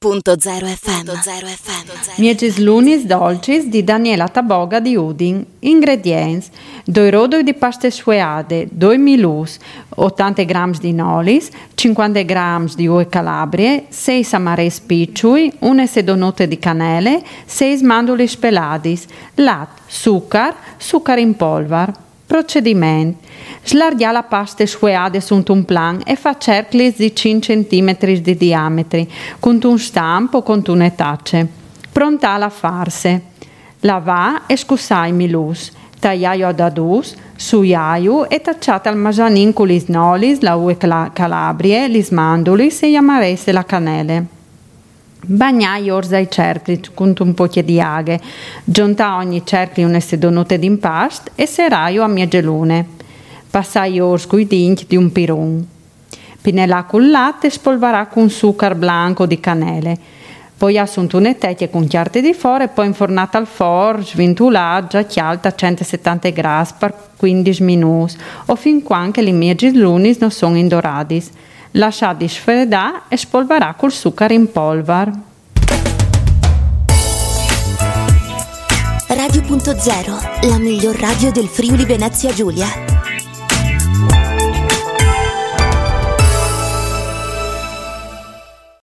Radio.0 FM. FM. Mieges lunis dolcis di Daniela Taboga di Udin. Ingredients: 2 rodoi di paste sueade, 2 milus, 80 g di nolis, 50 g di ue calabrie, 6 samares picciui, 1 sedonote di canele, 6 manduli speladis, lat, succar, succar in polvar. Procedimento. Slargia la pasta squeade su un plan e fa cercli di 5 cm di diametro, con un stampo con un etacce. Pronta alla farse. Lava e scussai milus. Tagliaio ad adus, suiaio e tacciate al masanin con gli snolis, la ue calabrie, gli smandulis e amarese la canele. Bagnai orza i cerchi con un po' di aghe, giunta ogni cerchio una sedonute d'impast e seraio a mie gelune. Passai ors coi dinchi di un piron. Pinella col latte spolverà con succar blanco di canele. Poi assunto un etecchie con chiarte di fora e poi infornata al for, svintulata, chialta a 170 gradi per 15 minuti o fin quando le mie lunis non sono indoradis lasciati sfredare e spolverà col zucchero in polvar. Radio.0, la miglior radio del Friuli Venezia Giulia.